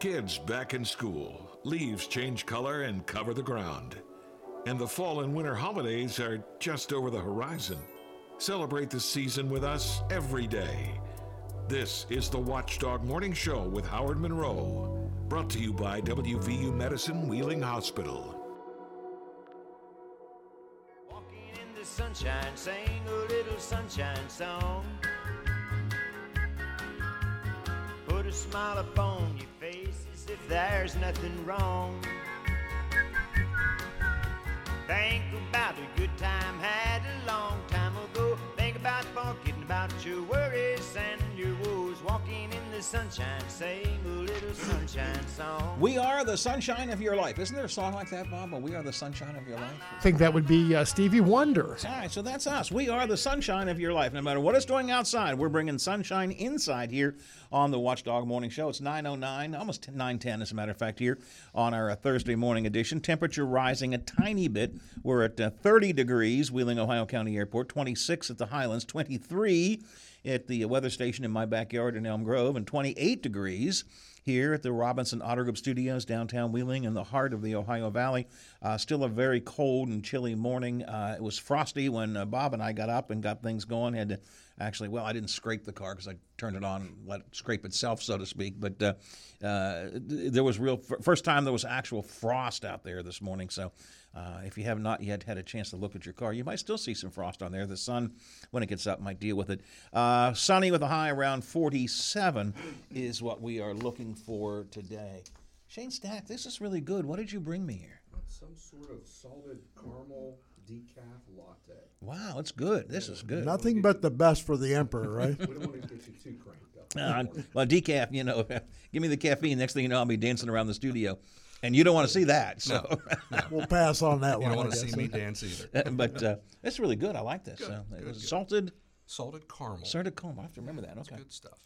Kids back in school, leaves change color and cover the ground. And the fall and winter holidays are just over the horizon. Celebrate the season with us every day. This is the Watchdog Morning Show with Howard Monroe, brought to you by WVU Medicine Wheeling Hospital. Walking in the sunshine, sing a little sunshine song. Put a smile upon as if there's nothing wrong. Think about a good time had a long time ago. Think about forgetting about your worries and your woes. Walking in the sunshine, sing a little sunshine song. We are the sunshine of your life. Isn't there a song like that, Bob? We are the sunshine of your life. I think that would be uh, Stevie Wonder. All right, so that's us. We are the sunshine of your life. No matter what it's doing outside, we're bringing sunshine inside here on the Watchdog Morning Show. It's 9.09, almost 9.10 as a matter of fact, here on our uh, Thursday morning edition. Temperature rising a tiny bit. We're at uh, 30 degrees, Wheeling, Ohio County Airport, 26 at the Highlands, 23 at the weather station in my backyard in Elm Grove, and 28 degrees here at the Robinson Auto Group Studios, downtown Wheeling, in the heart of the Ohio Valley. Uh, still a very cold and chilly morning. Uh, it was frosty when uh, Bob and I got up and got things going. Had to actually, well, I didn't scrape the car because I turned it on and let it scrape itself, so to speak. But uh, uh, there was real first time there was actual frost out there this morning. So uh, if you have not yet had a chance to look at your car, you might still see some frost on there. The sun, when it gets up, might deal with it. Uh, sunny with a high around 47 is what we are looking for today. Shane Stack, this is really good. What did you bring me here? Some sort of salted caramel decaf latte. Wow, it's good. This is good. Nothing but the best for the emperor, right? We don't want to get you too cranked up. Uh, well, decaf, you know, give me the caffeine. Next thing you know, I'll be dancing around the studio. And you don't want to see that. So, we'll pass on that You one. You don't want to see me dance either. but uh, it's really good. I like this. so it was salted, Salted caramel. salted comb. I have to remember that. Okay. Good stuff.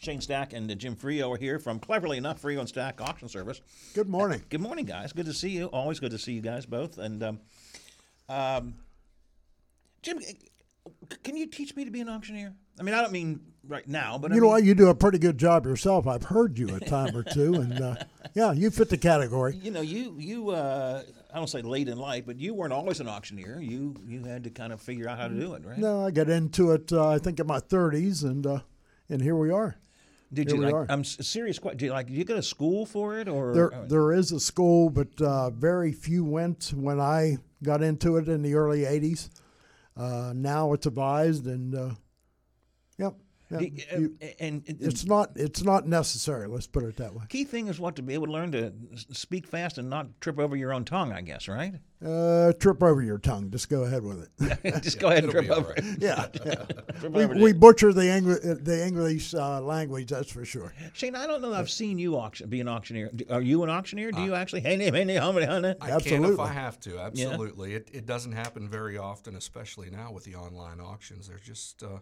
Shane Stack and uh, Jim Frio are here from Cleverly Enough Frio and Stack Auction Service. Good morning. Good morning, guys. Good to see you. Always good to see you guys both. And um, um, Jim, can you teach me to be an auctioneer? I mean, I don't mean right now, but I You know mean, what? You do a pretty good job yourself. I've heard you a time or two, and uh, yeah, you fit the category. you know, you you uh, I don't say late in life, but you weren't always an auctioneer. You you had to kind of figure out how to do it, right? No, I got into it. Uh, I think in my 30s, and uh, and here we are. Did Here you like? are. I'm serious. Did you like? Did you go to school for it, or There, or- there is a school, but uh, very few went when I got into it in the early '80s. Uh, now it's advised, and uh, yep, yep. He- uh, You- and it- it's not it's not necessary. Let's put it that way. key thing is what to be able to learn to speak fast and not trip over your own tongue. I guess, right? Uh, trip over your tongue. Just go ahead with it. Just go ahead and trip over. right. it. yeah, yeah. Trip we, over we it. butcher the Engli- the English uh, language. That's for sure. Shane, I don't know. that I've seen you auction be an auctioneer. Are you an auctioneer? Do you actually? Hey, hey, hey, honey, honey. I can if Absolutely. I have to. Absolutely. It, it doesn't happen very often, especially now with the online auctions. There's just uh,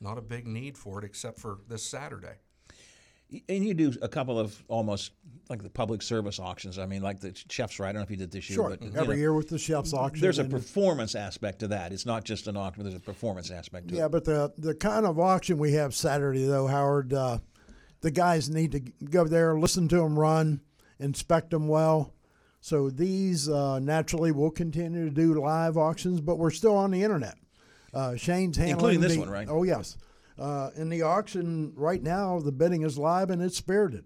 not a big need for it except for this Saturday. And you do a couple of almost like the public service auctions. I mean, like the chef's right. I don't know if you did this year, Sure. but Every know, year with the chef's auction. there's a performance aspect to that. It's not just an auction. There's a performance aspect to yeah, it. Yeah, but the the kind of auction we have Saturday though, Howard, uh, the guys need to go there, listen to them run, inspect them well. So these uh, naturally will continue to do live auctions, but we're still on the internet. Uh, Shane's handling Including this the- one, right? Oh yes. Uh, in the auction right now, the bidding is live and it's spirited.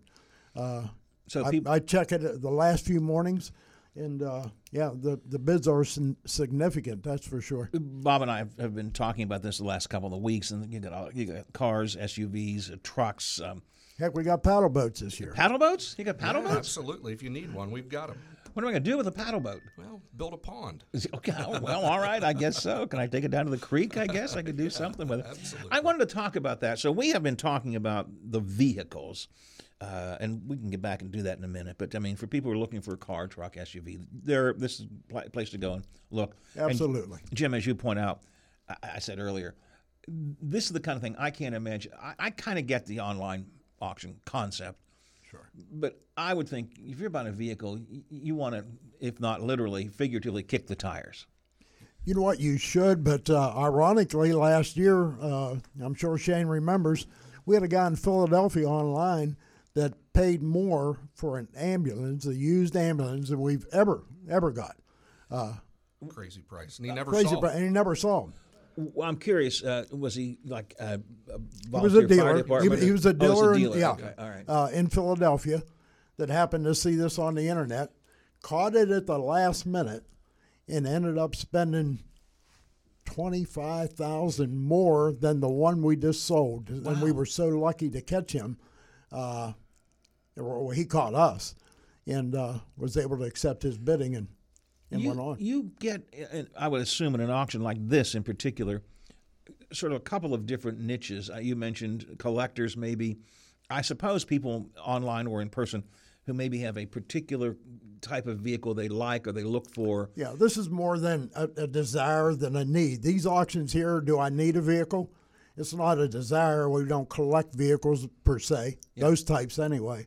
So I, people, I check it the last few mornings, and uh, yeah, the, the bids are sin- significant. That's for sure. Bob and I have, have been talking about this the last couple of weeks, and you got all- you got cars, SUVs, uh, trucks, um, Heck, we got paddle boats this year. paddle boats. You got paddle Yeah, boats. Absolutely. If you need one, we've got them. What am I going to do with a paddle boat? Well, build a pond. Okay, oh, well, all right, I guess so. Can I take it down to the creek? I guess I could do something with it. absolutely. I wanted to talk about that. So we have been talking about the vehicles, uh, and we can get back and do that in a minute. But I mean, for people who are looking for a car, truck, SUV, there, this is a place to go and look. And Absolutely. Jim, as you point out, I, I said earlier, this is the kind of thing I can't imagine. I, I kind of get the online auction concept. Sure. But I would think if you're buying a vehicle, y- you want to, if not literally, figuratively kick the tires. You know what? You should, but uh, ironically, last year, uh, I'm sure Shane remembers, we had a guy in Philadelphia online that paid more for an ambulance, a used ambulance, than we've ever ever got. Crazy price, and he never Crazy, saw. pri- and he never saw him. Well, I'm curious. Uh, was he like a, a He was a fire dealer. He, department? he was a Oh, dealer, in- yeah, Okay, all right. uh, in Philadelphia that happened to see this on the internet, caught it at the last minute, and ended up spending twenty five thousand more than the one we just sold. And we were so lucky to catch him. Uh, or he caught us, and uh, was able to accept his bidding and and you, went on. You get, uh, I would assume, in an auction like this in particular, sort of a couple of different niches. Uh, you mentioned collectors, maybe. I suppose people online or in person who maybe have a particular type of vehicle they like or they look for. Yeah, this is more than a, a desire than a need. These auctions here, do I need a vehicle? It's not a desire. We don't collect vehicles per se, those types anyway.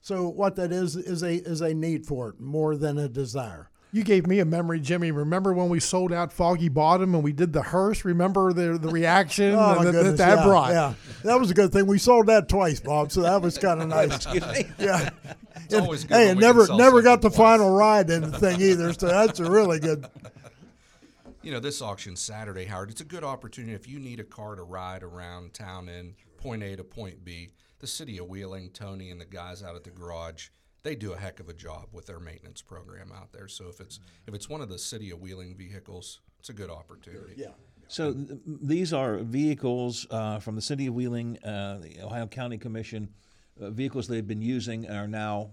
So what that is is a is a need for it more than a desire. You gave me a memory, Jimmy. Remember when we sold out Foggy Bottom and we did the hearse? Remember the the reaction Oh that, that goodness, that yeah, brought? Yeah, that was a good thing. We sold that twice, Bob. So that was kind of nice. Excuse me. Yeah. It's always good hey, when it we can never never got the twice. final ride in the thing either. So that's a really good. You know, this auction Saturday, Howard, it's a good opportunity if you need a car to ride around town in point A to point B. The city of Wheeling, Tony, and the guys out at the garage, they do a heck of a job with their maintenance program out there. So if it's if it's one of the city of Wheeling vehicles, it's a good opportunity. Yeah. So th- these are vehicles uh, from the city of Wheeling, uh, the Ohio County Commission, uh, vehicles they've been using and are now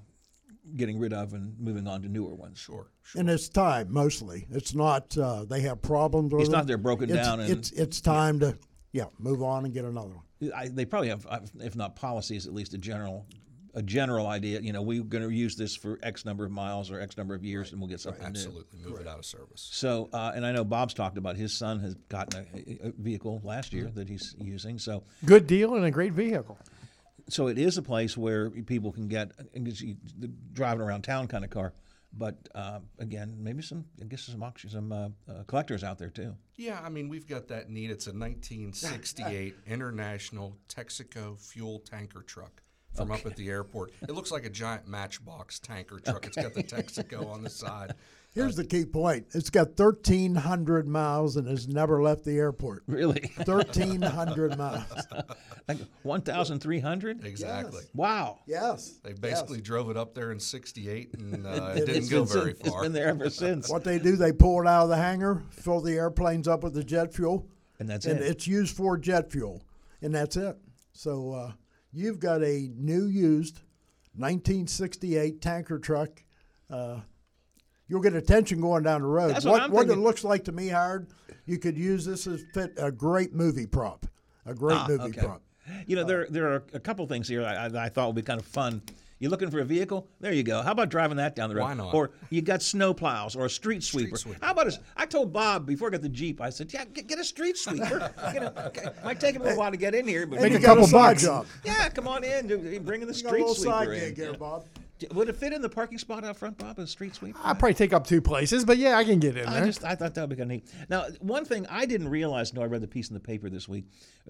getting rid of and moving on to newer ones. Sure, sure. And it's time mostly. It's not uh, they have problems with It's them. not they're broken It's- down and- it's it's time to yeah move on and get another one. I, they probably have, uh, if not policies, at least a general, a general idea. You know, we're going to use this for X number of miles or X number of years, and we'll get something new. Absolutely, move it out of service. So, uh, and I know Bob's talked about his son has gotten a, a vehicle last year that he's using. So, Good deal and a great vehicle. so it is a place where people can get and it's you- the driving around town kind of car. But uh, again, maybe some, I guess some auction, some uh, uh, collectors out there too. Yeah, I mean, we've got that need. It's a 1968 International Texaco fuel tanker truck from up at the airport. It looks like a giant matchbox tanker truck. It's got the Texaco on the side. Here's the key point: it's got 1,300 miles and has never left the airport. Really, 1,300 miles. like one thousand three hundred. Exactly. Wow. Yes. They basically drove it up there in 68 and uh, it It- didn't go been very It's far. been there ever since. What they do, they pull it out of the hangar, fill the airplanes up with the jet fuel, And that's and it. it's used for jet fuel, and that's it. So uh, you've got a new used 1968 tanker truck. Uh, you'll get attention going down the road. That's what I'm what it looks like to me, Howard, you could use this as fit a great movie prop. A great Ah, movie okay. prop. You know, there there are a couple things here I, I, I thought would be kind of fun. You're looking for a vehicle? There you go. How about driving that down the road? Why not? Or you got snow plows or a street sweeper. Street sweeper. How about a, I told Bob before I got the Jeep, I said, yeah, get, get a street sweeper. you know, okay, might take him a while to get in here, but Make a couple a bucks. job. yeah, come on in. do- Bring in the You street little side sweeper in. gig here, Yeah. Bob. Would it fit in the parking spot out front, Bob, a street sweeper? I'd probably take up two places, but yeah, I can get in I there. just I thought that would be kind of neat. Now, one thing I didn't realize until I read the piece in the paper this week,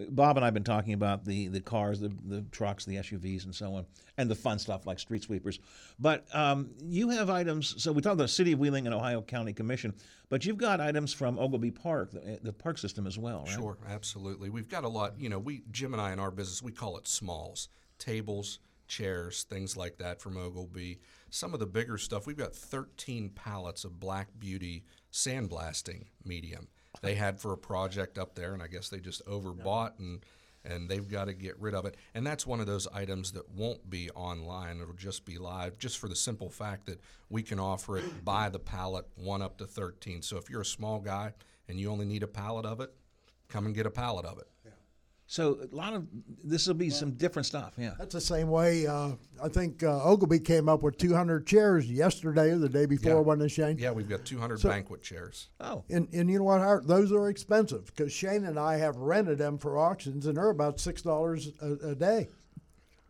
Bob and I have been talking about the the cars, the the trucks, the SUVs, and so on, and the fun stuff like street sweepers. But um, you have items. So we talked about the City of Wheeling and Ohio County Commission, but you've got items from Oglebay Park, the, the park system as well, right? Sure, absolutely. We've got a lot, you know, we Jim and I in our business, we call it smalls. Tables, chairs, things like that from Oglebay. Some of the bigger stuff, we've got 13 pallets of Black Beauty sandblasting medium. They had for a project up there and I guess they just overbought and and they've got to get rid of it. And that's one of those items that won't be online. It'll just be live, just for the simple fact that we can offer it by the pallet, one up to 13. So if you're a small guy and you only need a pallet of it, come and get a pallet of it. So a lot of this will be some different stuff. Yeah. That's the same way. Uh, I think uh, Oglebay came up with 200 chairs yesterday or the day before, Yeah. wasn't it, Shane? Yeah, we've got 200 banquet chairs. Oh. And, and you know what, Howard? Those are expensive because Shane and I have rented them for auctions, and they're about six dollars a, day.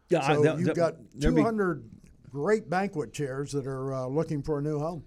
Yeah. So they'll- you've they'll- got there'll be- 200 great banquet chairs that are uh, looking for a new home.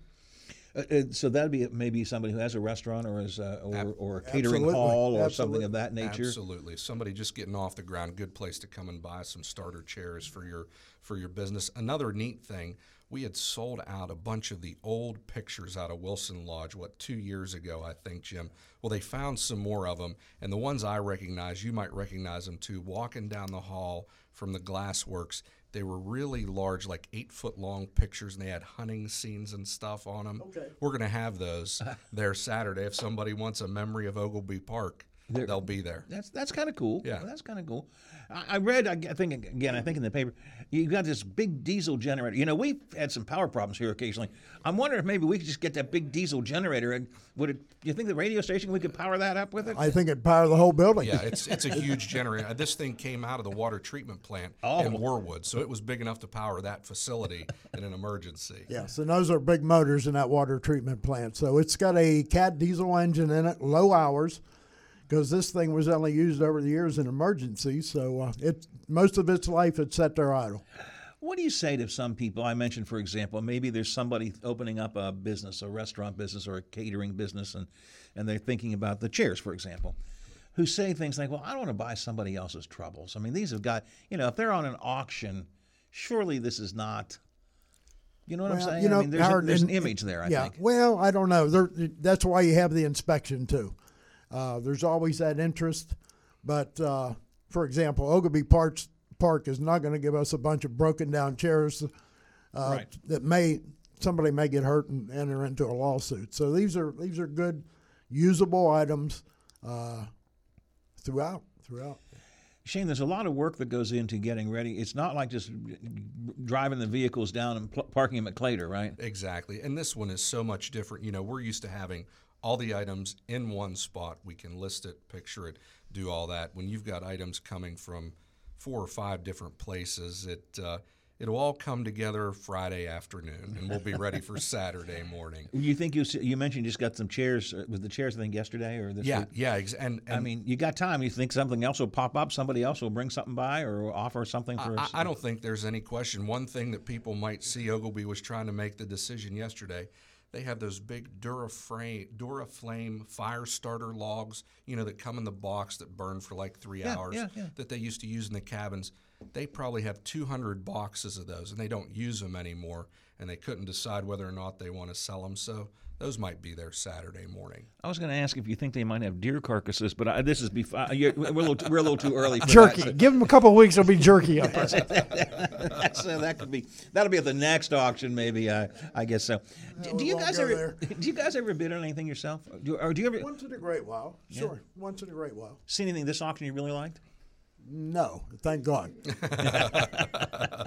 Uh, uh, so that'd be maybe somebody who has a restaurant or is uh, or, or a catering Absolutely. hall or Absolutely. something of that nature. Absolutely. Somebody just getting off the ground, good place to come and buy some starter chairs for your for your business. Another neat thing, we had sold out a bunch of the old pictures out of Wilson Lodge, what, 2 years ago, I think, Jim. Well, they found some more of them, and the ones I recognize, you might recognize them too. Walking down the hall from the Glassworks, they were really large, like 8 foot long pictures, and they had hunting scenes and stuff on them. Okay. We're going to have those there Saturday if somebody wants a memory of Oglebay Park. They'll be there. That's that's kind of cool. Yeah. that's kind of cool. I, I read. I, I think again. I think in the paper, you got this big diesel generator. You know, we've had some power problems here occasionally. I'm wondering if maybe we could just get that big diesel generator. And would it? You think the radio station we could power that up with it? I think it power the whole building. Yeah, it's it's a huge generator. This thing came out of the water treatment plant Oh. in Warwood, so it was big enough to power that facility in an emergency. Yes, and those are big motors in that water treatment plant. So it's got a cat diesel engine in it, low hours, because this thing was only used over the years in emergencies. So uh, it most of its life it sat there idle. What do you say to some people? I mentioned, for example, maybe there's somebody opening up a business, a restaurant business, or a catering business, and and they're thinking about the chairs, for example, who say things like, "Well, I don't want to buy somebody else's troubles." I mean, these have got, you know, if they're on an auction, surely this is not. You know what I'm saying? you know, I mean, there's, a- there's an image there. I yeah. think. Well, I don't know. There, that's why you have the inspection too. Uh, there's always that interest, but uh, for example, Oglebay Parks Park is not going to give us a bunch of broken down chairs uh, Right. that may somebody may get hurt and enter into a lawsuit. So these are these are good, usable items uh, throughout throughout. Shane, there's a lot of work that goes into getting ready. It's not like just driving the vehicles down and pl- parking them at Clater, right? Exactly. And this one is so much different. You know, we're used to having all the items in one spot. We can list it, picture it, do all that. When you've got items coming from four or five different places, it uh, it'll all come together Friday afternoon, and we'll be ready for Saturday morning. You think you you mentioned you just got some chairs? uh, Was the chairs I think yesterday or this Yeah, week? yeah, and, and I mean, you got time. You think something else will pop up? Somebody else will bring something by or offer something for I, us? I don't think there's any question. One thing that people might see, Oglebay was trying to make the decision yesterday. They have those big Duraflame, Duraflame fire starter logs, you know, that come in the box that burn for like three Yeah, hours yeah, yeah. that they used to use in the cabins. They probably have 200 boxes of those, and they don't use them anymore. And they couldn't decide whether or not they want to sell them. So those might be there Saturday morning. I was going to ask if you think they might have deer carcasses, but I, this is before. We're, a little, we're a little too early for Jerky. that. Give them a couple of weeks, it'll be jerky up there. So that's, that could be that'll be at the next auction, maybe. I I guess so. Do, do you guys go ever do you guys ever bid on anything yourself? Do, or do you ever Once in a great while, sure. Once in a great while. see anything this auction you really liked? No, thank God.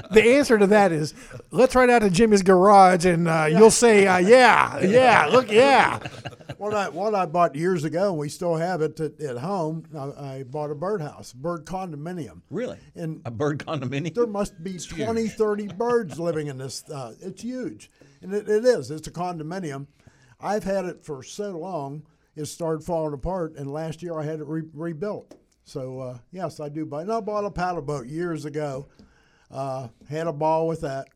The answer to that is let's ride out to Jimmy's garage and uh, you'll say, uh, yeah, yeah, look, yeah. One I, one I bought years ago, and we still have it at, at home. I, I bought a birdhouse, bird condominium. Really? And A bird condominium? there must be 20, 30 birds living in this. Uh, it's huge. And it, it is. It's a condominium. I've had it for so long, it started falling apart. And last year I had it re- rebuilt. So, uh, yes, I do buy. And I bought a paddle boat years ago. Uh, had a ball with that.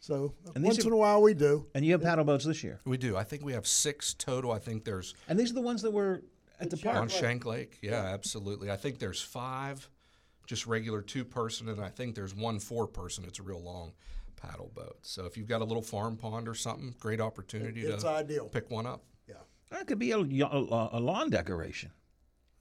So, And once are- in a while we do. And you have paddle boats this year. We do. I think we have six total. I think there's And these are the ones that were at the park On. Schenk Lake, yeah, absolutely. I think there's five, just regular two person, and I think there's one four person. It's a real long paddle boat. So if you've got a little farm pond or something, great opportunity It's to ideal. pick one up. Yeah. That could be a, a, a lawn decoration.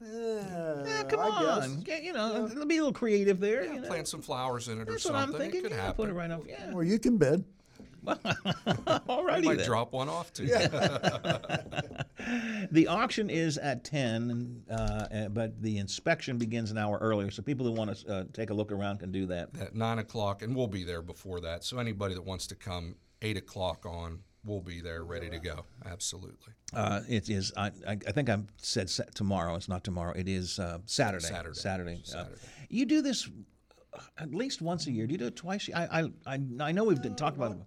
Yeah, Yeah, come I on. guess. Get, you know, it'll be a little creative there. you know. Plant some flowers in it That's or what I'm something. thinking. It could yeah, happen. put it right up. Yeah. Or you can bid. All I righty might then. drop one off to you. The auction is at 10, uh, uh, but the inspection begins an hour earlier. So people who want to uh, take a look around can do that. at nine o'clock, and we'll be there before that. So anybody that wants to come eight o'clock on, we'll be there ready to go. Absolutely. Uh, it is, I, I, think I said sa- tomorrow. It's not tomorrow. It is uh, Saturday. Saturday. Saturday. Uh, you do this at least once a year. Do you do it twice? I, I, I, I know we've talked about it.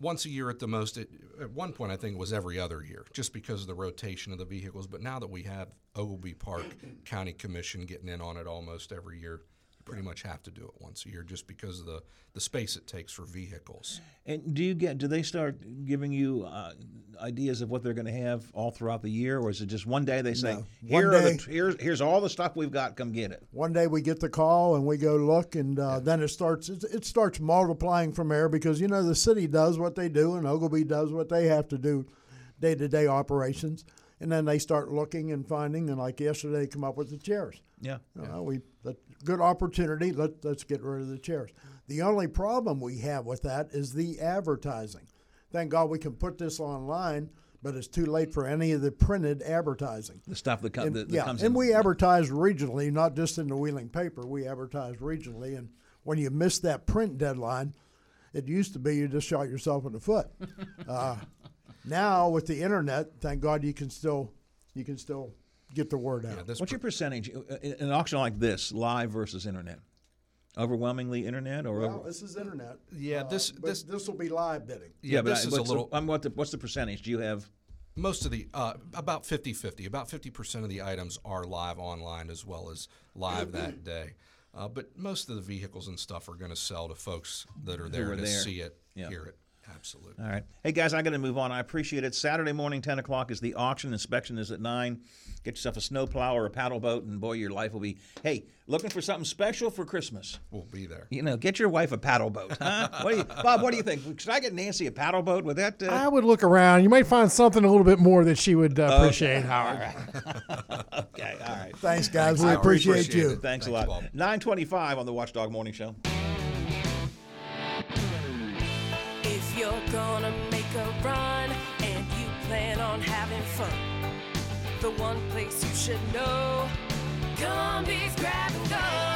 once a year at the most. It, at one point, I think it was every other year, just because of the rotation of the vehicles. But now that we have Oglebay Park County Commission getting in on it almost every year, pretty much have to do it once a year just because of the, the space it takes for vehicles. And do you get? Do they start giving you uh, ideas of what they're going to have all throughout the year, or is it just one day they say, No. "Here One are the here's here's all the stuff we've got. Come get it." One day we get the call and we go look, and uh, then it starts. It, it starts multiplying from there because you know the city does what they do, and Oglebay does what they have to do, day to day operations, and then they start looking and finding. And like yesterday, they come up with the chairs. Yeah. Uh, we that, good opportunity. Let let's get rid of the chairs. The only problem we have with that is the advertising. Thank God we can put this online, but it's too late for any of the printed advertising. The stuff that, co- And, that, that yeah, comes and in. we advertise regionally, not just in the Wheeling paper. We advertise regionally, and when you miss that print deadline, it used to be you just shot yourself in the foot. uh, now with the internet, thank God you can still you can still get the word out. Yeah, this What's your percentage uh, in in an auction like this, live versus internet? Overwhelmingly internet, or well, over, this is internet. Yeah, uh, this- but this- this will be live bidding. yeah, but this I- is a what's little The, um, what the, what's the percentage? Do you have? most of the uh, about 50-50 about 50% of the items are live online as well as live that day uh, but most of the vehicles and stuff are going to sell to folks that are there to there. see it Yeah. hear it absolutely All right. Hey, guys, I got to move on. I appreciate it. Saturday morning, 10 o'clock is the auction. Inspection is at 9. Get yourself a snowplow or a paddle boat, and boy, your life will be. Hey, looking for something special for Christmas? we'll be there You know, get your wife a paddle boat. Huh? what do you, Bob, what do you think? Should I get Nancy a paddle boat? with that. Uh, I would look around. You might find something a little bit more that she would uh, appreciate, Howard. okay, all right. Thanks, guys. we appreciate, Appreciate you. it. Thanks, a lot. Bob. 925 on the Watchdog Morning Show. You're gonna make a run and you plan on having fun, the one place you should know, Cumbies Grab and Go.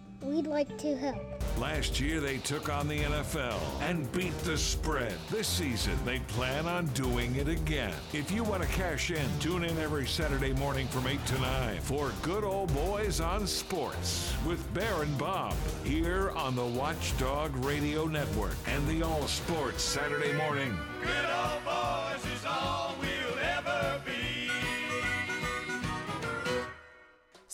We'd like to help. Last year, they took on the NFL and beat the spread. This season, they plan on doing it again. If you want to cash in, tune in every Saturday morning from 8 to 9 for Good Old Boys on Sports with Bear and Bob here on the Watchdog Radio Network and the All Sports Saturday morning. Good old boys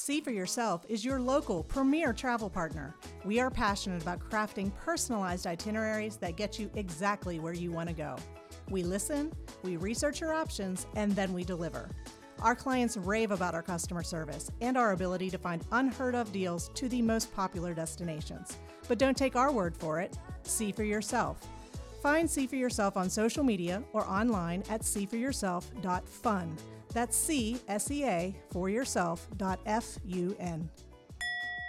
See for Yourself is your local premier travel partner. We are passionate about crafting personalized itineraries that get you exactly where you want to go. We listen, we research your options, and then we deliver. Our clients rave about our customer service and our ability to find unheard of deals to the most popular destinations. But don't take our word for it. See for yourself. Find See for Yourself on social media or online at seeforyourself.fun. That's C S E A for yourself F U N.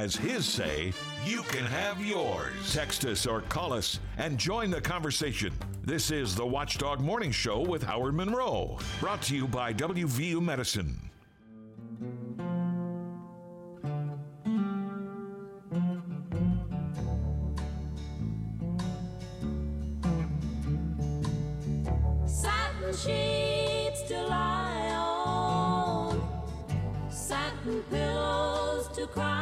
has his say, you can have yours. Text us or call us and join the conversation. This is the Watchdog Morning Show with Howard Monroe, brought to you by WVU Medicine. Satin sheets to lie on, satin pillows to cry.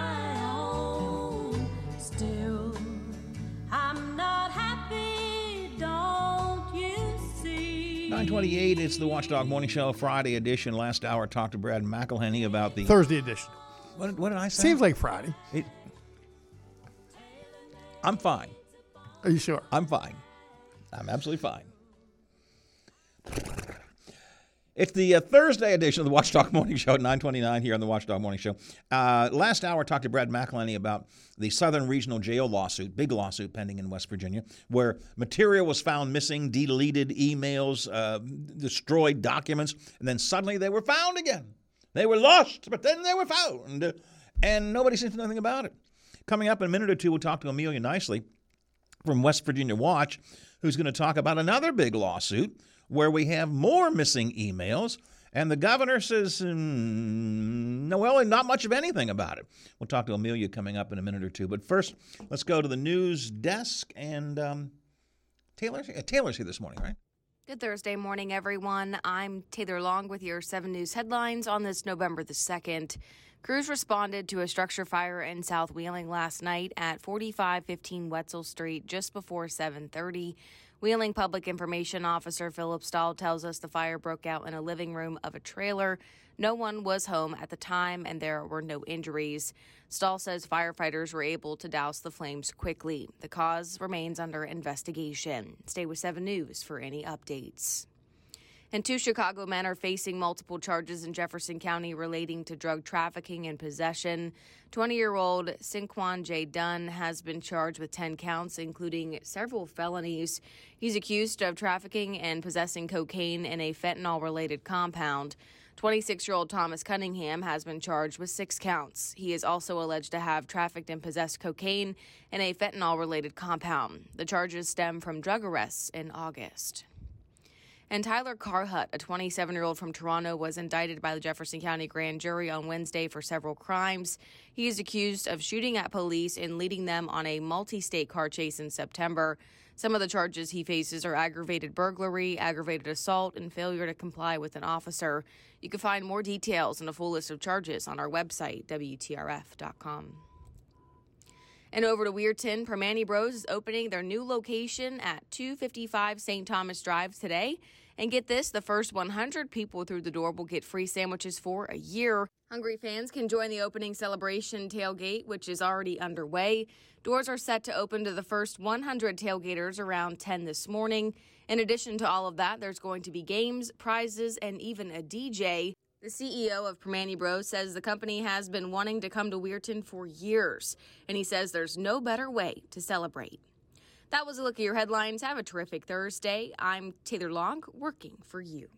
928, it's the Watchdog Morning Show, Friday edition. Last hour, talked to Brad McElhinny about the. Thursday edition. What, what did I say? Seems like Friday. It- I'm fine. Are you sure? I'm fine. I'm absolutely fine. It's the uh, Thursday edition of the Watchdog Morning Show at 929 here on the Watchdog Morning Show. Uh, last hour, I talked to Brad McElhinny about the Southern Regional Jail lawsuit, big lawsuit pending in West Virginia, where material was found missing, deleted emails, uh, destroyed documents, and then suddenly they were found again. They were lost, but then they were found. And nobody seems to know anything about it. Coming up in a minute or two, we'll talk to Amelia Knisely from West Virginia Watch, who's going to talk about another big lawsuit where we have more missing emails. And the governor says, mm, no, well, not much of anything about it. We'll talk to Amelia coming up in a minute or two. But first, let's go to the news desk. And um, Taylor, uh, Taylor's here this morning, right? Good Thursday morning, everyone. I'm Taylor Long with your 7 News headlines on this November the 2nd. Crews responded to a structure fire in South Wheeling last night at 4515 Wetzel Street just before 7:30. Wheeling Public Information Officer Philip Stahl tells us the fire broke out in a living room of a trailer. No one was home at the time and there were no injuries. Stahl says firefighters were able to douse the flames quickly. The cause remains under investigation. Stay with 7 News for any updates. And two Chicago men are facing multiple charges in Jefferson County relating to drug trafficking and possession. 20 year old Sinquan J. Dunn has been charged with 10 counts, including several felonies. He's accused of trafficking and possessing cocaine in a fentanyl related compound. 26 year old Thomas Cunningham has been charged with six counts. He is also alleged to have trafficked and possessed cocaine in a fentanyl related compound. The charges stem from drug arrests in August. And Tyler Carhut, a 27 year old from Toronto, was indicted by the Jefferson County grand jury on Wednesday for several crimes. He is accused of shooting at police and leading them on a multi state car chase in September. Some of the charges he faces are aggravated burglary, aggravated assault, and failure to comply with an officer. You can find more details and a full list of charges on our website, WTRF.com. And over to Weirton, Primanti Bros is opening their new location at 255 St. Thomas Drive today. And get this the first 100 people through the door will get free sandwiches for a year. Hungry fans can join the opening celebration tailgate, which is already underway. Doors are set to open to the first 100 tailgaters around 10 this morning. In addition to all of that, there's going to be games, prizes, and even a DJ. The CEO of Primanti Bros says the company has been wanting to come to Weirton for years, and he says there's no better way to celebrate. That was a look at your headlines. Have a terrific Thursday. I'm Taylor Long, working for you.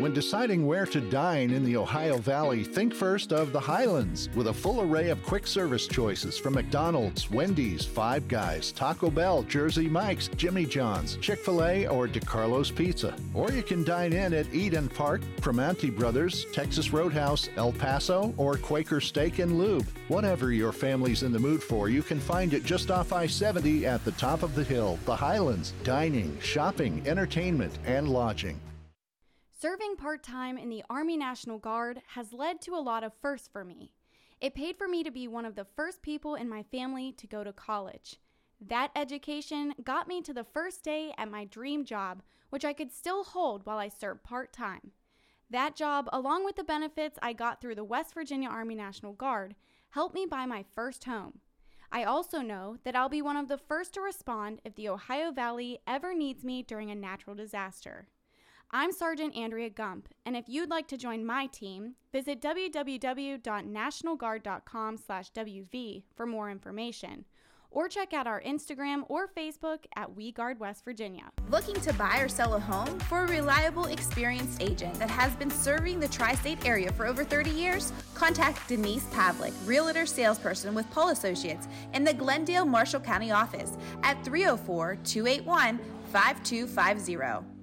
When deciding where to dine in the Ohio Valley, think first of the Highlands with a full array of quick service choices from McDonald's, Wendy's, Five Guys, Taco Bell, Jersey Mike's, Jimmy John's, Chick fil A, or DeCarlo's Pizza. Or you can dine in at Eden Park, Primanti Brothers, Texas Roadhouse, El Paso, or Quaker Steak and Lube. Whatever your family's in the mood for, you can find it just off I 70 at the top of the hill. The Highlands. Dining, shopping, entertainment, and lodging. Serving part time in the Army National Guard has led to a lot of firsts for me. It paid for me to be one of the first people in my family to go to college. That education got me to the first day at my dream job, which I could still hold while I served part time. That job, along with the benefits I got through the West Virginia Army National Guard, helped me buy my first home. I also know that I'll be one of the first to respond if the Ohio Valley ever needs me during a natural disaster. I'm Sergeant Andrea Gump, and if you'd like to join my team, visit www.nationalguard.com/wv for more information, or check out our Instagram or Facebook at We Guard West Virginia. Looking to buy or sell a home for a reliable, experienced agent that has been serving the tri state area for over 30 years? Contact Denise Pavlik, Realtor Salesperson with Paul Associates in the Glendale Marshall County office at 304 281 5250.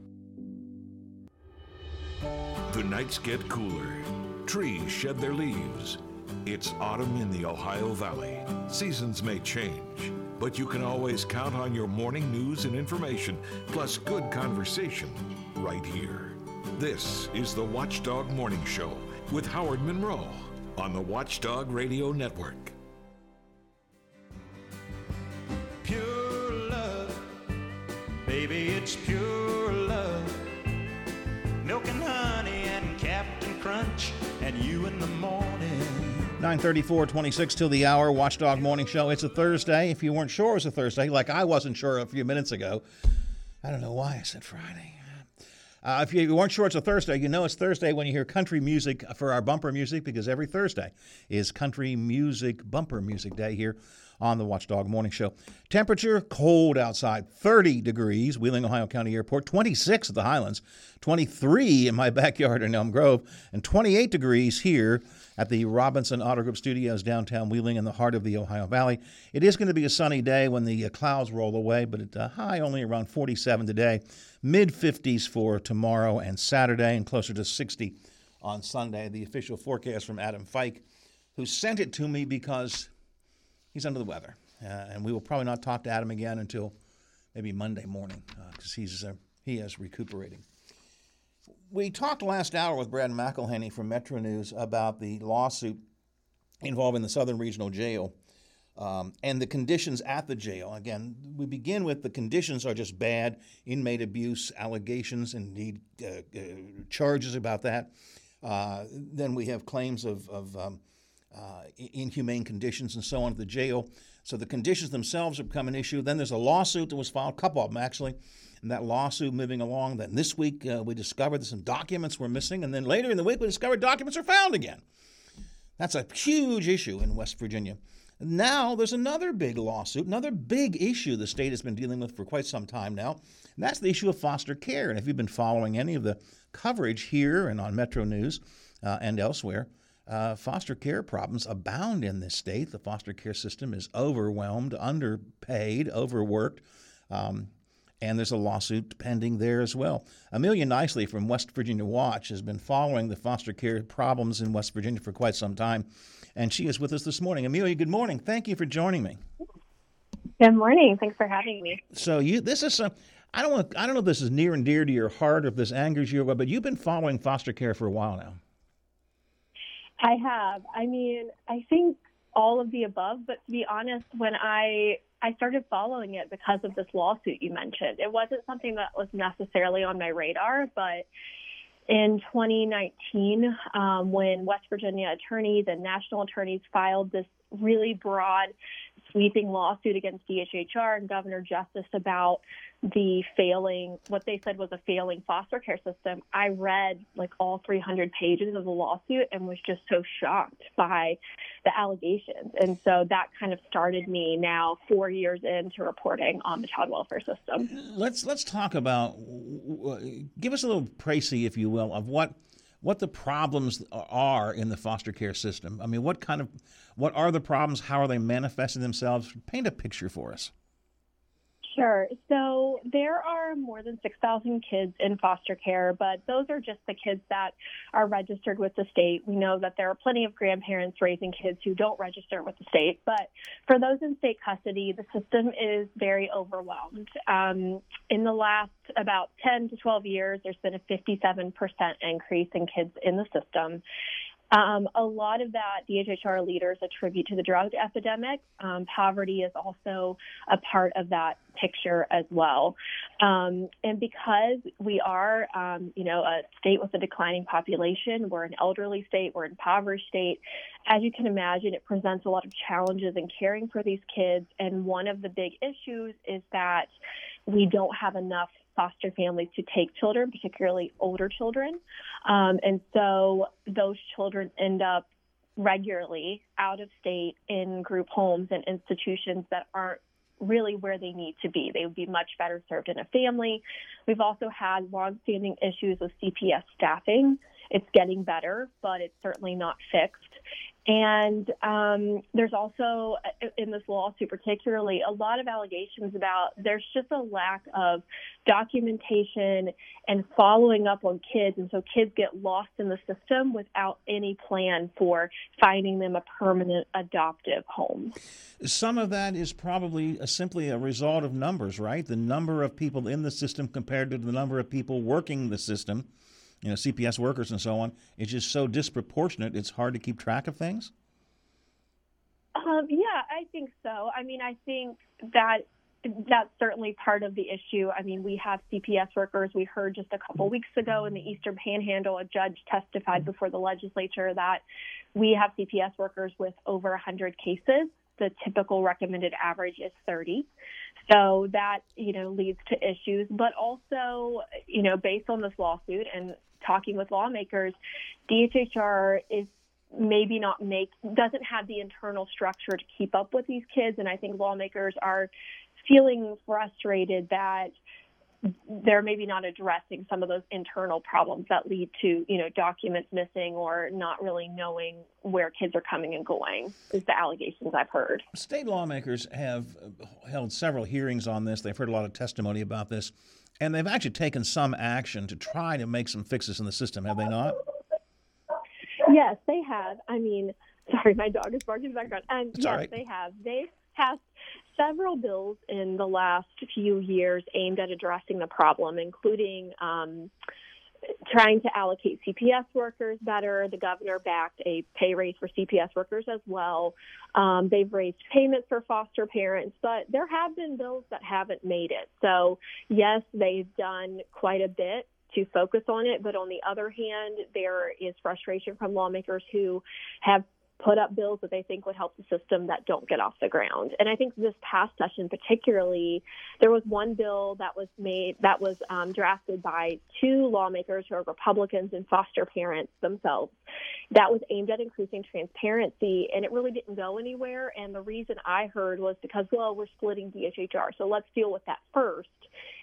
The nights get cooler. Trees shed their leaves. It's autumn in the Ohio Valley. Seasons may change, but you can always count on your morning news and information, plus good conversation. right here. This is the Watchdog Morning Show with Howard Monroe on the Watchdog Radio Network. Pure love, baby, it's pure 934, 26 till the hour, Watchdog Morning Show. It's a Thursday. If you weren't sure it was a Thursday, like I wasn't sure a few minutes ago, I don't know why I said Friday. Uh, if you weren't sure it's a Thursday, you know it's Thursday when you hear country music for our bumper music because every Thursday is country music bumper music day here on the Watchdog Morning Show. Temperature cold outside, 30 degrees, Wheeling, Ohio County Airport, 26 at the Highlands, 23 in my backyard in Elm Grove, and 28 degrees here at the Robinson Auto Group Studios downtown Wheeling in the heart of the Ohio Valley. It is going to be a sunny day when the uh, clouds roll away, but at uh, high only around 47 today, mid 50s for tomorrow and Saturday, and closer to 60 on Sunday. The official forecast from Adam Fike, who sent it to me because he's under the weather, uh, and we will probably not talk to Adam again until maybe Monday morning because he's uh, he is recuperating. We talked last hour with Brad McElhinny from Metro News about the lawsuit involving the Southern Regional Jail um, and the conditions at the jail. Again, we begin with the conditions are just bad, inmate abuse allegations, indeed uh, uh, charges about that. Uh, then we have claims of, of um, uh, inhumane conditions and so on at the jail. So the conditions themselves have become an issue. Then there's a lawsuit that was filed, a couple of them actually, and that lawsuit moving along. Then this week uh, we discovered that some documents were missing, and then later in the week we discovered documents are found again. That's a huge issue in West Virginia. Now there's another big lawsuit, another big issue the state has been dealing with for quite some time now, and that's the issue of foster care. And if you've been following any of the coverage here and on Metro News uh, and elsewhere, uh, foster care problems abound in this state. The foster care system is overwhelmed, underpaid, overworked. Um, and there's a lawsuit pending there as well. Amelia Knisely from West Virginia Watch has been following the foster care problems in West Virginia for quite some time, and she is with us this morning. Amelia, good morning. Thank you for joining me. Good morning. Thanks for having me. So you, this is some. I don't want. I don't know if this is near and dear to your heart, or if this angers you, but you've been following foster care for a while now. I have. I mean, I think all of the above, but to be honest, when I I started following it because of this lawsuit you mentioned. It wasn't something that was necessarily on my radar, but in 2019, um, when West Virginia attorneys and national attorneys filed this really broad, sweeping lawsuit against DHHR and Governor Justice about the failing, what they said was a failing foster care system, I read like all 300 pages of the lawsuit and was just so shocked by the allegations. And so that kind of started me now four years into reporting on the child welfare system. Let's let's talk about. Give us a little précis, if you will, of what what the problems are in the foster care system. I mean, what kind of what are the problems? How are they manifesting themselves? Paint a picture for us. Sure. So there are more than 6,000 kids in foster care, but those are just the kids that are registered with the state. We know that there are plenty of grandparents raising kids who don't register with the state, but for those in state custody, the system is very overwhelmed. Um, in the last about 10 to 12 years, there's been a 57% increase in kids in the system. Um, a lot of that DHHR leaders attribute to the drug epidemic. Um, poverty is also a part of that picture as well. Um, and because we are, um, you know, a state with a declining population, we're an elderly state, we're an impoverished state. As you can imagine, it presents a lot of challenges in caring for these kids. And one of the big issues is that we don't have enough foster families to take children, particularly older children. Um, and so those children end up regularly out of state in group homes and institutions that aren't really where they need to be. They would be much better served in a family. We've also had longstanding issues with CPS staffing. It's getting better, but it's certainly not fixed. And um, there's also, uh, in this lawsuit particularly, a lot of allegations about there's just a lack of documentation and following up on kids. And so kids get lost in the system without any plan for finding them a permanent adoptive home. Some of that is probably simply a result of numbers, right? The number of people in the system compared to the number of people working the system you know, CPS workers and so on, is just so disproportionate, it's hard to keep track of things? Um, yeah, I think so. I mean, I think that that's certainly part of the issue. I mean, we have CPS workers. We heard just a couple weeks ago in the Eastern Panhandle, a judge testified before the legislature that we have CPS workers with over 100 cases. The typical recommended average is 30. So that, you know, leads to issues. But also, you know, based on this lawsuit and talking with lawmakers, DHHR is maybe not make doesn't have the internal structure to keep up with these kids. And I think lawmakers are feeling frustrated that they're maybe not addressing some of those internal problems that lead to you know documents missing or not really knowing where kids are coming and going is the allegations i've heard. State lawmakers have held several hearings on this. They've heard a lot of testimony about this and they've actually taken some action to try to make some fixes in the system, have they not? Yes, they have. I mean, sorry, my dog is barking in the background. And yes, right. they have. They've passed several bills in the last few years aimed at addressing the problem, including um, trying to allocate CPS workers better. The governor backed a pay raise for CPS workers as well. Um, they've raised payments for foster parents, but there have been bills that haven't made it. So, yes, they've done quite a bit to focus on it, but on the other hand, there is frustration from lawmakers who have put up bills that they think would help the system that don't get off the ground. And I think this past session, particularly, there was one bill that was made that was um, drafted by two lawmakers who are Republicans and foster parents themselves. That was aimed at increasing transparency, and it really didn't go anywhere. And the reason I heard was because, well, we're splitting DHHR, so let's deal with that first,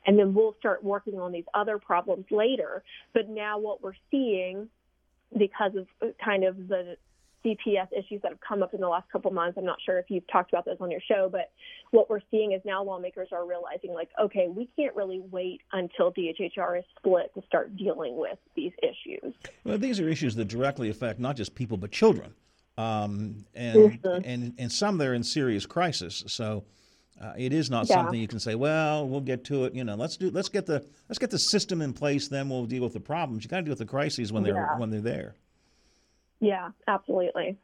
and then we'll start working on these other problems later. But now what we're seeing because of uh, kind of the CPS issues that have come up in the last couple months. I'm not sure if you've talked about those on your show, but what we're seeing is now lawmakers are realizing, like, okay, we can't really wait until DHHR is split to start dealing with these issues. Well, these are issues that directly affect not just people but children, um, and Mhm. and and some they're in serious crisis. So. Uh, it is not Yeah. something you can say. Well, we'll get to it. You know, let's do. Let's get the let's get the system in place. Then we'll deal with the problems. You got to deal with the crises when they're Yeah. when they're there. Yeah, absolutely.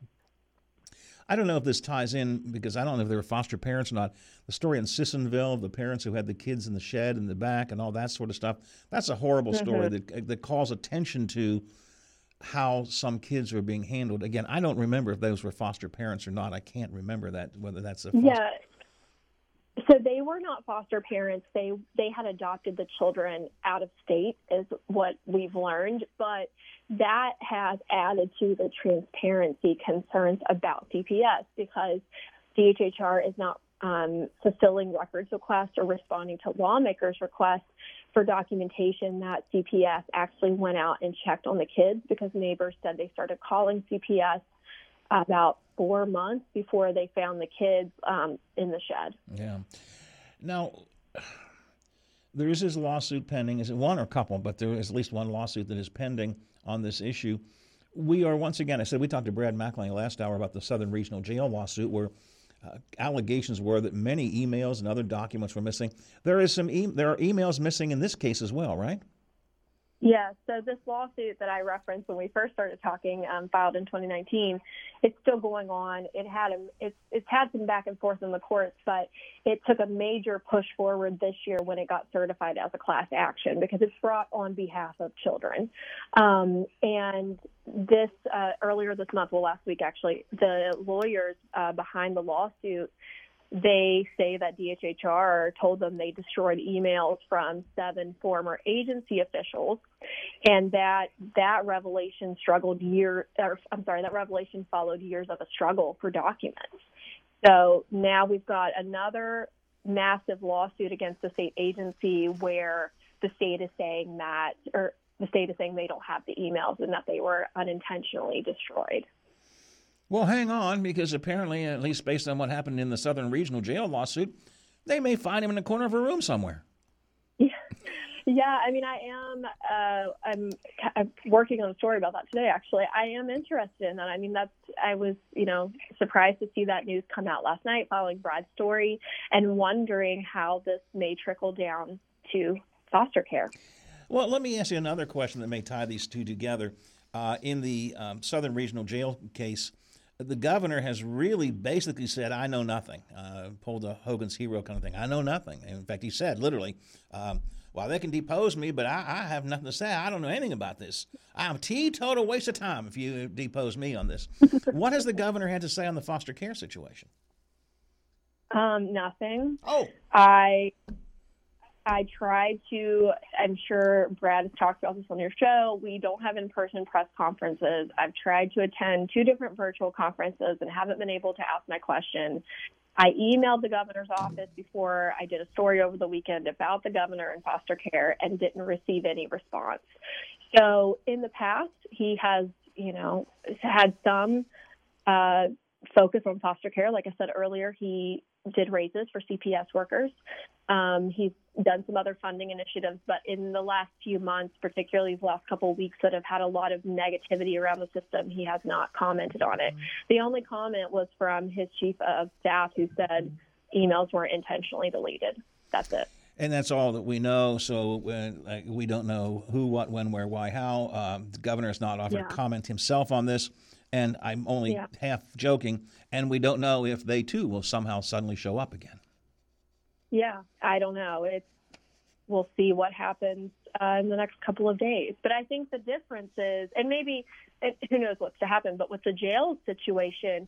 I don't know if this ties in because I don't know if they were foster parents or not. The story in Sissonville, the parents who had the kids in the shed in the back and all that sort of stuff. That's a horrible story Mhm. that that calls attention to how some kids are being handled. Again, I don't remember if those were foster parents or not. I can't remember that whether that's a foster. Yeah. So they were not foster parents. They they had adopted the children out of state, is what we've learned. But that has added to the transparency concerns about CPS because DHHR is not um, fulfilling records requests or responding to lawmakers' requests for documentation that CPS actually went out and checked on the kids because neighbors said they started calling CPS about four months before they found the kids um, in the shed. Yeah. Now, there is this lawsuit pending. Is it one or a couple? But there is at least one lawsuit that is pending on this issue. We are once again. I said we talked to Brad McLean last hour about the Southern Regional Jail lawsuit, where uh, allegations were that many emails and other documents were missing. There is some. E- there are emails missing in this case as well, right? Yeah, so this lawsuit that I referenced when we first started talking, um, filed in 2019, it's still going on. It had a, it's it's had some back and forth in the courts, but it took a major push forward this year when it got certified as a class action because it's brought on behalf of children. Um, and this uh, earlier this month, well, last week actually, the lawyers uh, behind the lawsuit they say that DHHR told them they destroyed emails from seven former agency officials, and that that revelation struggled year. Or, I'm sorry, that revelation followed years of a struggle for documents. So now we've got another massive lawsuit against the state agency where the state is saying that, or the state is saying they don't have the emails and that they were unintentionally destroyed. Well, hang on, because apparently, at least based on what happened in the Southern Regional Jail lawsuit, they may find him in the corner of a room somewhere. Yeah, I mean, I am. Uh, I'm, I'm working on a story about that today. Actually, I am interested in that. I mean, that's. I was, you know, surprised to see that news come out last night following Brad's story, and wondering how this may trickle down to foster care. Well, let me ask you another question that may tie these two together. Uh, in the um, Southern Regional Jail case, the governor has really basically said, I know nothing. Uh, pulled a Hogan's hero kind of thing. I know nothing. In fact, he said literally, um, well, they can depose me, but I, I, have nothing to say. I don't know anything about this. I'm a teetotal waste of time if you depose me on this. what has the governor had to say on the foster care situation? Um, nothing. Oh, I I tried to. I'm sure Brad has talked about this on your show. We don't have in-person press conferences. I've tried to attend two different virtual conferences and haven't been able to ask my question. I emailed the governor's office before I did a story over the weekend about the governor and foster care and didn't receive any response. So in the past, he has, you know, had some uh, focus on foster care. Like I said earlier, he did raises for CPS workers. Um, he's done some other funding initiatives, but in the last few months, particularly the last couple of weeks that have had a lot of negativity around the system, he has not commented on it. The only comment was from his chief of staff who said emails weren't intentionally deleted. That's it. And that's all that we know. So uh, we don't know who, what, when, where, why, how. Um, the governor has not offered Yeah. comment himself on this. And I'm only Yeah. half joking. And we don't know if they too will somehow suddenly show up again. Yeah, I don't know. It's we'll see what happens uh, in the next couple of days. But I think the difference is, and maybe and who knows what's to happen. But with the jail situation,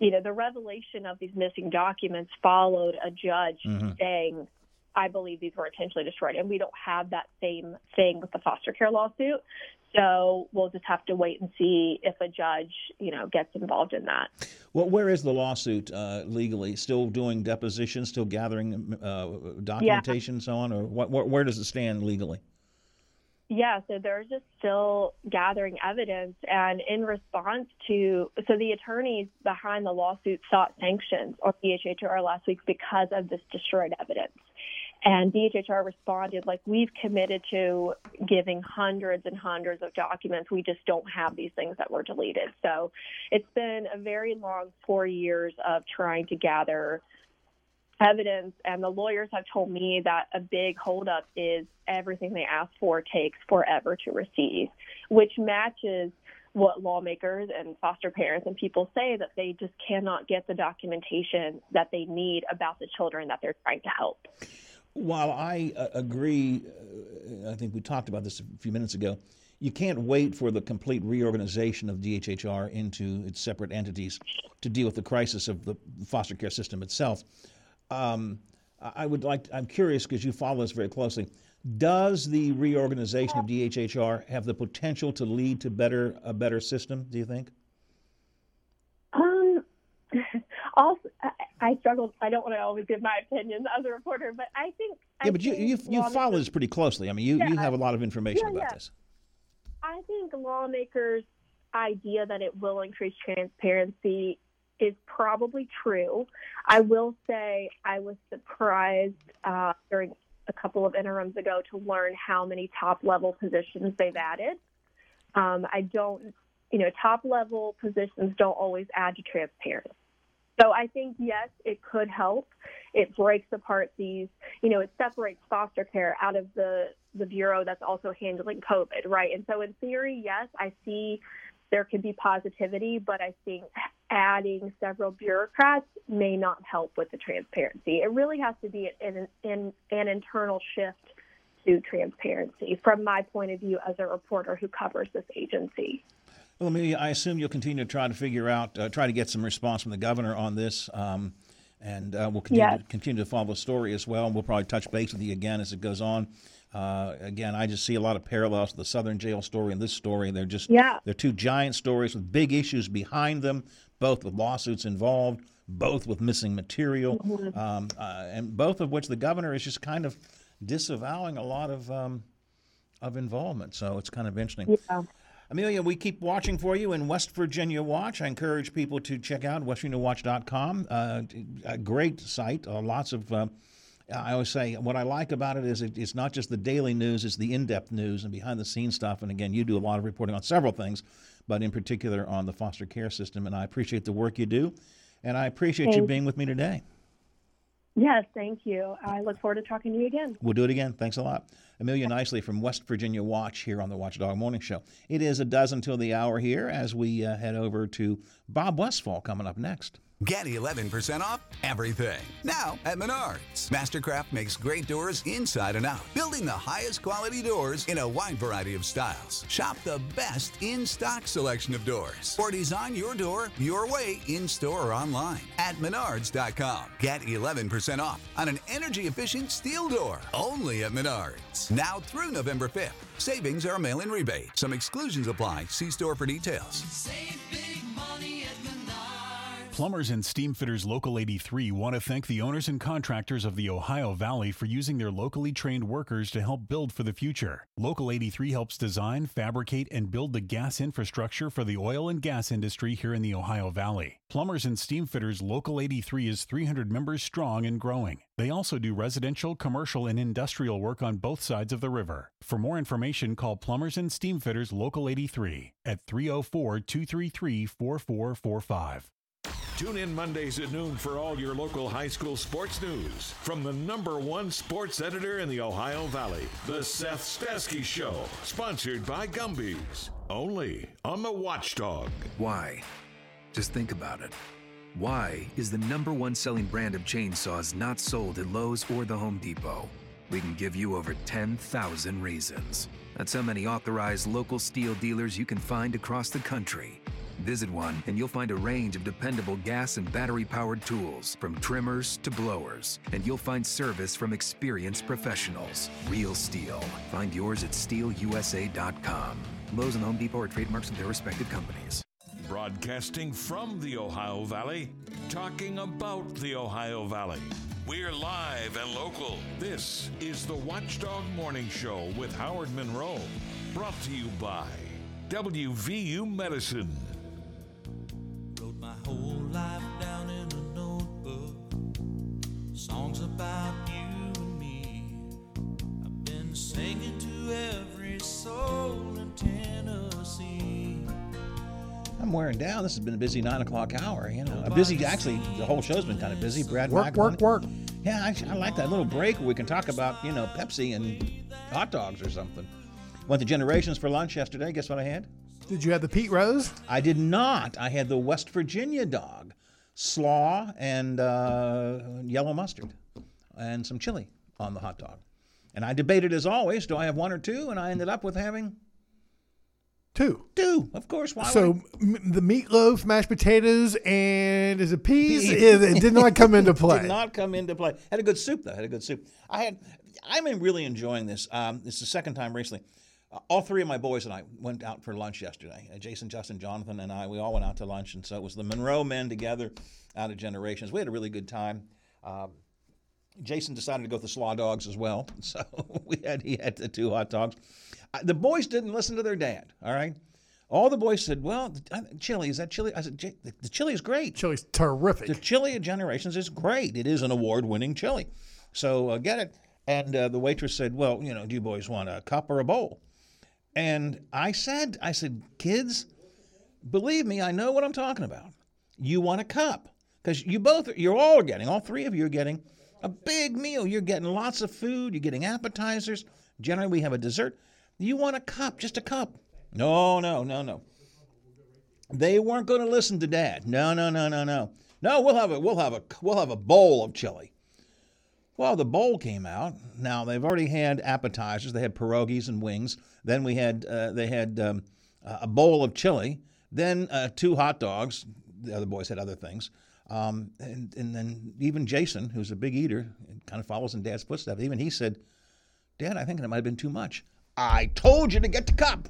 you know, the revelation of these missing documents followed a judge Mhm. saying, "I believe these were intentionally destroyed," and we don't have that same thing with the foster care lawsuit. So we'll just have to wait and see if a judge, you know, gets involved in that. Well, where is the lawsuit uh, legally? Still doing depositions, still gathering uh, documentation, and so on, or what, where, where does it stand legally? Yeah, so they're just still gathering evidence. And in response to, so the attorneys behind the lawsuit sought sanctions on DHHR last week because of this destroyed evidence. And DHHR responded, like, we've committed to giving hundreds and hundreds of documents. We just don't have these things that were deleted. So it's been a very long four years of trying to gather evidence and the lawyers have told me that a big holdup is everything they ask for takes forever to receive which matches what lawmakers and foster parents and people say that they just cannot get the documentation that they need about the children that they're trying to help While I uh, agree, uh, I think we talked about this a few minutes ago. You can't wait for the complete reorganization of DHHR into its separate entities to deal with the crisis of the foster care system itself. Um, I would like. I'm curious because you follow this very closely. Does the reorganization of DHHR have the potential to lead to better a better system? Do you think? Um, also, I, I struggle. I don't want to always give my opinions as a reporter, but I think. I Yeah, but you think you you lawmakers- follow this pretty closely. I mean, you, you have a lot of information Yeah, about yeah. this. I think lawmakers' idea that it will increase transparency is probably true. I will say I was surprised uh, during a couple of interims ago to learn how many top level positions they've added. Um, I don't, you know, top level positions don't always add to transparency. So I think yes, it could help. It breaks apart these, you know, it separates foster care out of the the bureau that's also handling COVID, right? And so in theory, yes, I see there could be positivity, but I think adding several bureaucrats may not help with the transparency. It really has to be an, an, an internal shift to transparency from my point of view as a reporter who covers this agency. Well, Amelia, I assume you'll continue to try to figure out, uh, try to get some response from the governor on this, um, and uh, we'll continue, Yes. to, continue to follow the story as well. And We'll probably touch base with you again as it goes on. Uh, again, I just see a lot of parallels to the Southern Jail story and this story. They're just Yeah. they're two giant stories with big issues behind them, both with lawsuits involved, both with missing material, Mhm. um, uh, and both of which the governor is just kind of disavowing a lot of um, of involvement. So it's kind of interesting. Yeah. Amelia, we keep watching for you in West Virginia Watch. I encourage people to check out westvirginiawatch.com. Uh, a great site, uh, lots of. Uh, I always say what I like about it is it, it's not just the daily news; it's the in-depth news and behind-the-scenes stuff. And again, you do a lot of reporting on several things, but in particular on the foster care system. And I appreciate the work you do, and I appreciate you being with me today. Yes, thank you. I look forward to talking to you again. We'll do it again. Thanks a lot. Amelia Knisely from West Virginia Watch here on the Watchdog Morning Show. It is a dozen till the hour here as we uh, head over to Bob Westfall coming up next. Get 11% off everything. Now at Menards. Mastercraft makes great doors inside and out, building the highest quality doors in a wide variety of styles. Shop the best in stock selection of doors or design your door your way in store or online at Menards.com. Get 11% off on an energy efficient steel door only at Menards. Now through November 5th. Savings are mail in rebate. Some exclusions apply. See store for details. Plumbers and Steam Fitters Local 83 want to thank the owners and contractors of the Ohio Valley for using their locally trained workers to help build for the future. Local 83 helps design, fabricate, and build the gas infrastructure for the oil and gas industry here in the Ohio Valley. Plumbers and Steam Fitters Local 83 is 300 members strong and growing. They also do residential, commercial, and industrial work on both sides of the river. For more information, call Plumbers and Steam Fitters Local 83 at 304 233 4445. Tune in Mondays at noon for all your local high school sports news from the number one sports editor in the Ohio Valley, The Seth Stesky Show, sponsored by Gumby's, only on the Watchdog. Why? Just think about it. Why is the number one selling brand of chainsaws not sold at Lowe's or the Home Depot? We can give you over 10,000 reasons. That's how many authorized local Stihl dealers you can find across the country. Visit one and you'll find a range of dependable gas and battery powered tools, from trimmers to blowers. And you'll find service from experienced professionals. Real Stihl. Find yours at stihlusa.com. Lowe's and Home Depot are trademarks of their respective companies. Broadcasting from the Ohio Valley, talking about the Ohio Valley. We're live and local. This is the Watchdog Morning Show with Howard Monroe. Brought to you by WVU Medicine. Wrote my whole life down in a notebook. Songs about you and me. I've been singing to every soul in Tennessee. I'm wearing down. This has been a busy nine o'clock hour. You know, a busy. Actually, the whole show's been kind of busy. Brad, Work, Mack work, work. Yeah, I, I like that little break where we can talk about you know Pepsi and hot dogs or something. Went to Generations for lunch yesterday. Guess what I had? Did you have the Pete Rose? I did not. I had the West Virginia dog, slaw and uh, yellow mustard, and some chili on the hot dog. And I debated as always, do I have one or two? And I ended up with having Two. two. Of course. Why So m- the meatloaf, mashed potatoes, and is it peas? it, it did not come into play. Did not come into play. Had a good soup though. Had a good soup. I had. I'm really enjoying this. Um, it's the second time recently. Uh, all three of my boys and I went out for lunch yesterday. Uh, Jason, Justin, Jonathan, and I. We all went out to lunch, and so it was the Monroe men together out of Generations. We had a really good time. Um, Jason decided to go with the slaw dogs as well, so we had he had the two hot dogs. Uh, The boys didn't listen to their dad. All right, all the boys said, "Well, chili is that chili?" I said, the chili is great. Chili's terrific. The chili of Generations is great. It is an award-winning chili, so uh, get it." And uh, the waitress said, "Well, you know, do you boys want a cup or a bowl?" And I said, "I said, kids, believe me, I know what I'm talking about. You want a cup because you both, you're all getting, all three of you are getting a big meal. You're getting lots of food. You're getting appetizers. Generally, we have a dessert. You want a cup, just a cup. No, no, no, no. They weren't going to listen to Dad. No, no, no, no, no. No, we'll have a, we'll have a, we'll have a bowl of chili. Well, the bowl came out. Now they've already had appetizers. They had pierogies and wings. Then we had uh, they had um, a bowl of chili. Then uh, two hot dogs. The other boys had other things. Um, and, and then even Jason, who's a big eater, and kind of follows in Dad's footsteps. Even he said, "Dad, I think it might have been too much. I told you to get the cup.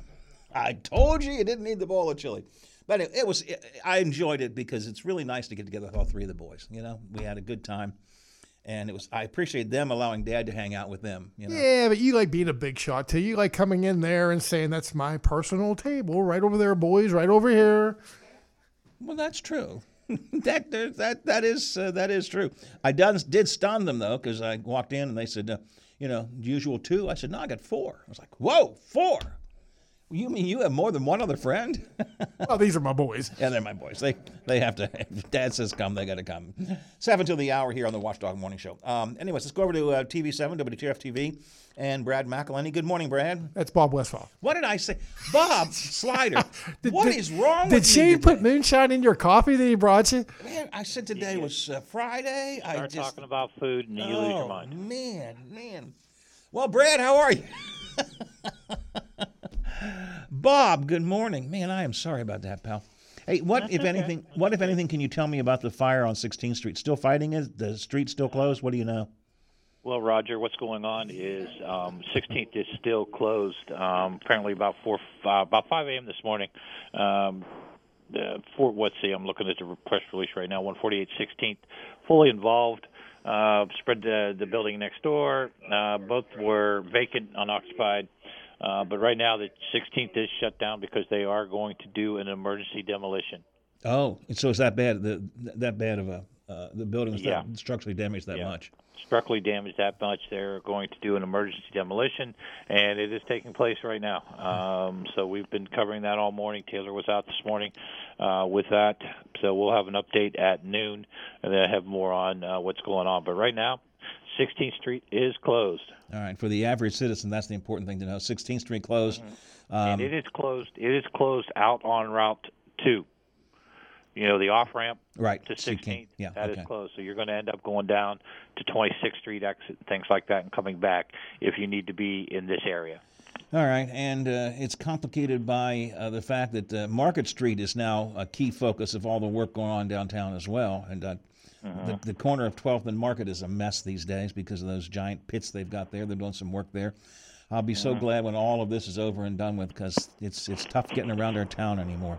I told you you didn't need the bowl of chili." But it, it was. I enjoyed it because it's really nice to get together with all three of the boys. You know, we had a good time and it was I appreciate them allowing Dad to hang out with them. You know? Yeah, but you like being a big shot too. You like coming in there and saying, "That's my personal table, right over there, boys, right over here." Well, that's true. that that that is uh, that is true. I done, did stun them though because I walked in and they said, uh, you know, usual two. I said, no, I got four. I was like, whoa, four. You mean you have more than one other friend? oh, these are my boys. Yeah, they're my boys. They they have to. If Dad says come, they got to come. Seven till the hour here on the Watchdog Morning Show. Um, anyways, let's go over to uh, TV Seven WTRF TV and Brad McElhinny. Good morning, Brad. That's Bob Westfall. What did I say, Bob Slider? What is did, wrong Did with Shane you? put moonshine in your coffee that he brought you? Man, I said today was uh, Friday. I Start just talking about food and you lose your Oh, mind. Man, man. Well, Brad, how are you? Bob, good morning. Man, I am sorry about that, pal. Hey, what That's if okay. anything? What if anything? Can you tell me about the fire on 16th Street? Still fighting? Is the street still closed? What do you know? Well, Roger, what's going on is um, 16th is still closed. Um, apparently, about four, uh, about 5 a.m. this morning. Um, the for let's see, I'm looking at the press release right now. 148 16th, fully involved. Uh, spread the the building next door. Uh, both were vacant, unoccupied. Uh, but right now, the 16th is shut down because they are going to do an emergency demolition. Oh, so it's that bad? The that bad of a uh, the building was Yeah. that structurally damaged that Yeah. much? structurally damaged that much, they're going to do an emergency demolition, and it is taking place right now. Um, so we've been covering that all morning. Taylor was out this morning uh, with that, so we'll have an update at noon, and then have more on uh, what's going on. But right now, 16th Street is closed, All right, for the average citizen, that's the important thing to know. 16th Street closed. Mm-hmm. Um, and it is closed. It is closed out on Route Two. You know the off ramp Right, to 16th. can't- yeah, that is okay. closed. So you're going to end up going down to 26th Street exit, things like that, and coming back if you need to be in this area. All right, and uh, it's complicated by uh, the fact that uh, Market Street is now a key focus of all the work going on downtown as well. And uh, the, the corner of 12th and Market is a mess these days because of those giant pits they've got there. They're doing some work there. I'll be so Mhm. glad when all of this is over and done with because it's it's tough getting around our town anymore.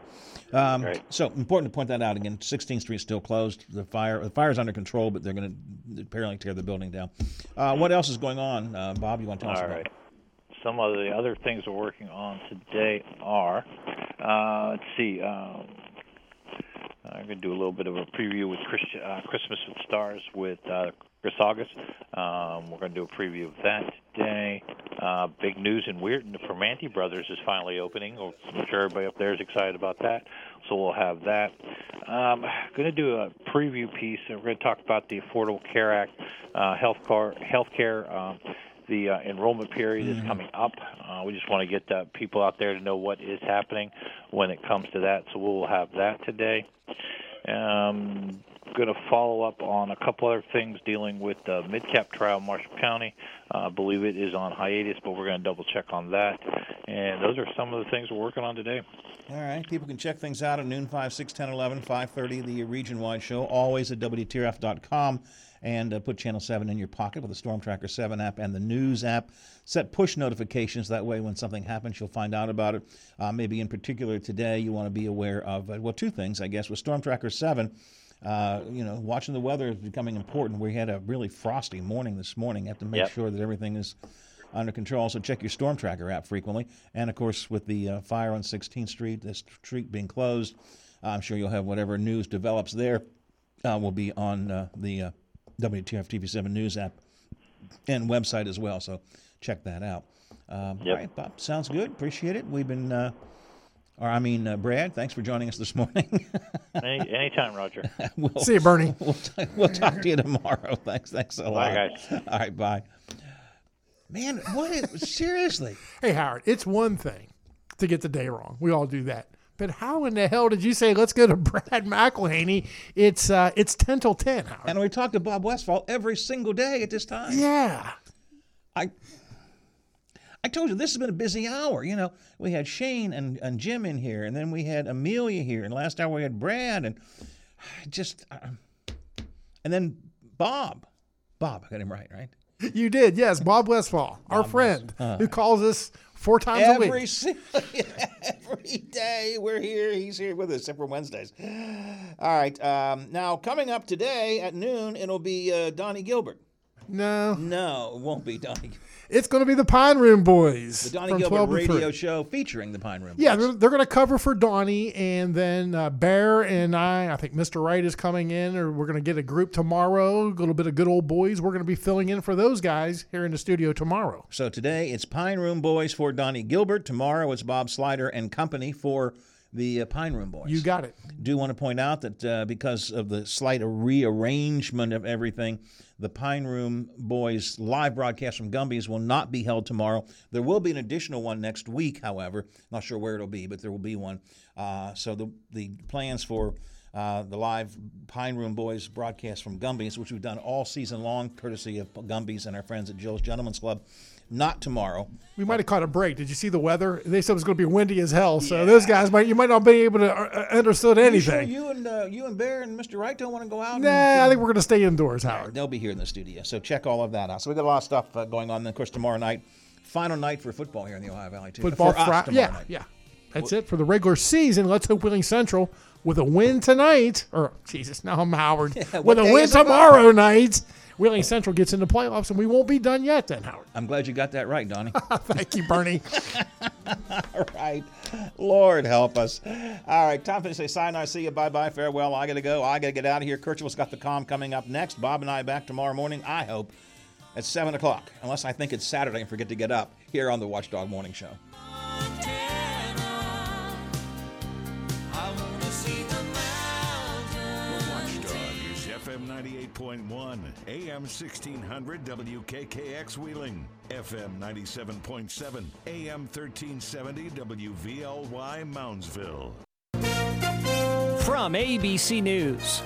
Um, So important to point that out again. 16th Street still closed. The fire the fire's under control, but they're going to apparently tear the building down. Uh, what else is going on, uh, Bob? You want to tell us about? right. Some of the other things we're working on today are, uh, let's see, um, I'm going to do a little bit of a preview with Chris, uh, Christmas with Stars with uh, Chris August. Um, we're going to do a preview of that today. Uh, big news in Weirton, the Primanti Brothers is finally opening. I'm sure everybody up there is excited about that. So we'll have that. Um, going to do a preview piece. We're going to talk about the Affordable Care Act, uh, health care. Um, the uh, enrollment period is coming up. Uh, we just want to get uh, people out there to know what is happening when it comes to that. So we'll have that today. Um, going to follow up on a couple other things dealing with the midcap trial in Marshall County. Uh, I believe it is on hiatus, but we're going to double check on that. And those are some of the things we're working on today. All right. People can check things out at noon, 5, 6, 10, 11, 5.30, the region-wide show, always at WTRF.com. And uh, put Channel 7 in your pocket with the Storm Tracker 7 app and the News app. Set push notifications. That way, when something happens, you'll find out about it. Uh, maybe in particular today, you want to be aware of, uh, well, two things, I guess. With Storm Tracker 7, uh, you know, watching the weather is becoming important. We had a really frosty morning this morning. You have to make Yep. sure that everything is under control. So check your Storm Tracker app frequently. And of course, with the uh, fire on 16th Street, this street being closed, I'm sure you'll have whatever news develops there uh, will be on uh, the uh, WTRF TV7 News app and website as well. So check that out. Um, All right, Bob, sounds good. Appreciate it. We've been, uh, or I mean, uh, Brad, thanks for joining us this morning. Any, anytime, Roger. we'll, See you, Bernie. We'll, t- we'll talk to you tomorrow. Thanks. Thanks a Bye, lot. guys. All right, bye. Man, what is seriously? Hey, Howard, it's one thing to get the day wrong. We all do that. But how in the hell did you say let's go to Brad McElhinny? It's uh, it's ten till ten, Howard. And we talk to Bob Westfall every single day at this time. Yeah. I I told you this has been a busy hour. You know, we had Shane and, and Jim in here, and then we had Amelia here, and last hour we had Brad, and just, uh, and then Bob. Bob, I got him right, right? You did, yes. Bob Westfall, our friend, Uh, who calls us four times a every week. single every day. We're here. He's here with us, except for Wednesdays. All right. Um, now, coming up today at noon, it'll be uh, Donnie Gilbert. No. No, it won't be Donnie. It's going to be the Pine Room Boys. The Donnie Gilbert 12 radio show featuring the Pine Room. Yeah, they're, they're going to cover for Donnie, and then uh, Bear and I, I think Mr. Wright is coming in, or we're going to get a group tomorrow, a little bit of good old boys. We're going to be filling in for those guys here in the studio tomorrow. So today it's Pine Room Boys for Donnie Gilbert. Tomorrow it's Bob Slider and company for the uh, Pine Room Boys. You got it. Do want to point out that uh, because of the slight rearrangement of everything, the Pine Room Boys live broadcast from Gumby's will not be held tomorrow. There will be an additional one next week, however. Not sure where it'll be, but there will be one. Uh, so the the plans for uh, the live Pine Room Boys broadcast from Gumby's, which we've done all season long, courtesy of Gumby's and our friends at Jill's Gentlemen's Club. Not tomorrow. We might have caught a break. Did you see the weather? They said it was going to be windy as hell. So those guys might you might not be able to uh, understood You anything. sure you and uh, you and Bear and Mr. Wright don't want to go out? Nah, I think we're going to stay indoors, Howard. They'll be here in the studio, so check all of that out. So we got a lot of stuff uh, going on. And of course, tomorrow night, final night for football here in the Ohio Valley too. Football Friday. Yeah, night. yeah. That's it for the regular season. Let's hope Wheeling Central with a win tonight, or Jesus, now I'm Howard. what with a win is it, Bob? tomorrow night, Wheeling Central gets into playoffs, and we won't be done yet. Then Howard. I'm glad you got that right, Donnie. Thank you, Bernie. all right, Lord help us. All right, time to say sayonara, see you, bye bye, farewell. I got to go. I got to get out of here. Kirchhoff's got the calm coming up next. Bob and I back tomorrow morning. I hope at seven o'clock, unless I think it's Saturday and forget to get up here on the Watchdog Morning Show. 98.1, AM 1600 WKKX Wheeling, FM 97.7, AM 1370 WVLY Moundsville. From ABC News,